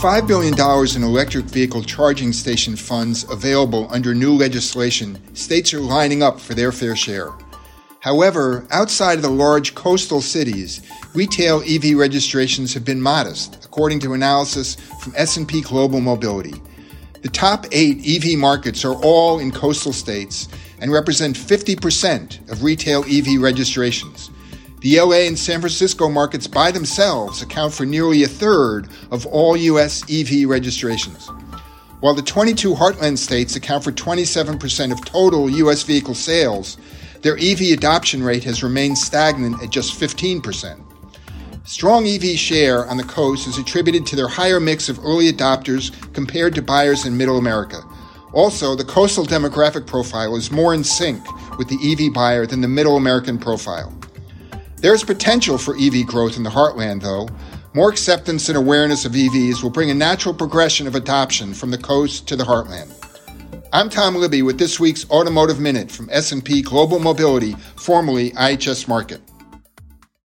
$5 billion in electric vehicle charging station funds available under new legislation, states are lining up for their fair share. However, outside of the large coastal cities, retail EV registrations have been modest, according to analysis from S&P Global Mobility. The top 8 EV markets are all in coastal states and represent 50% of retail EV registrations. The LA and San Francisco markets by themselves account for nearly a third of all U.S. EV registrations. While the 22 heartland states account for 27% of total U.S. vehicle sales, their EV adoption rate has remained stagnant at just 15%. Strong EV share on the coast is attributed to their higher mix of early adopters compared to buyers in middle America. Also, the coastal demographic profile is more in sync with the EV buyer than the middle American profile. There's potential for EV growth in the heartland, though. More acceptance and awareness of EVs will bring a natural progression of adoption from the coast to the heartland. I'm Tom Libby with this week's Automotive Minute from S&P Global Mobility, formerly IHS Markit.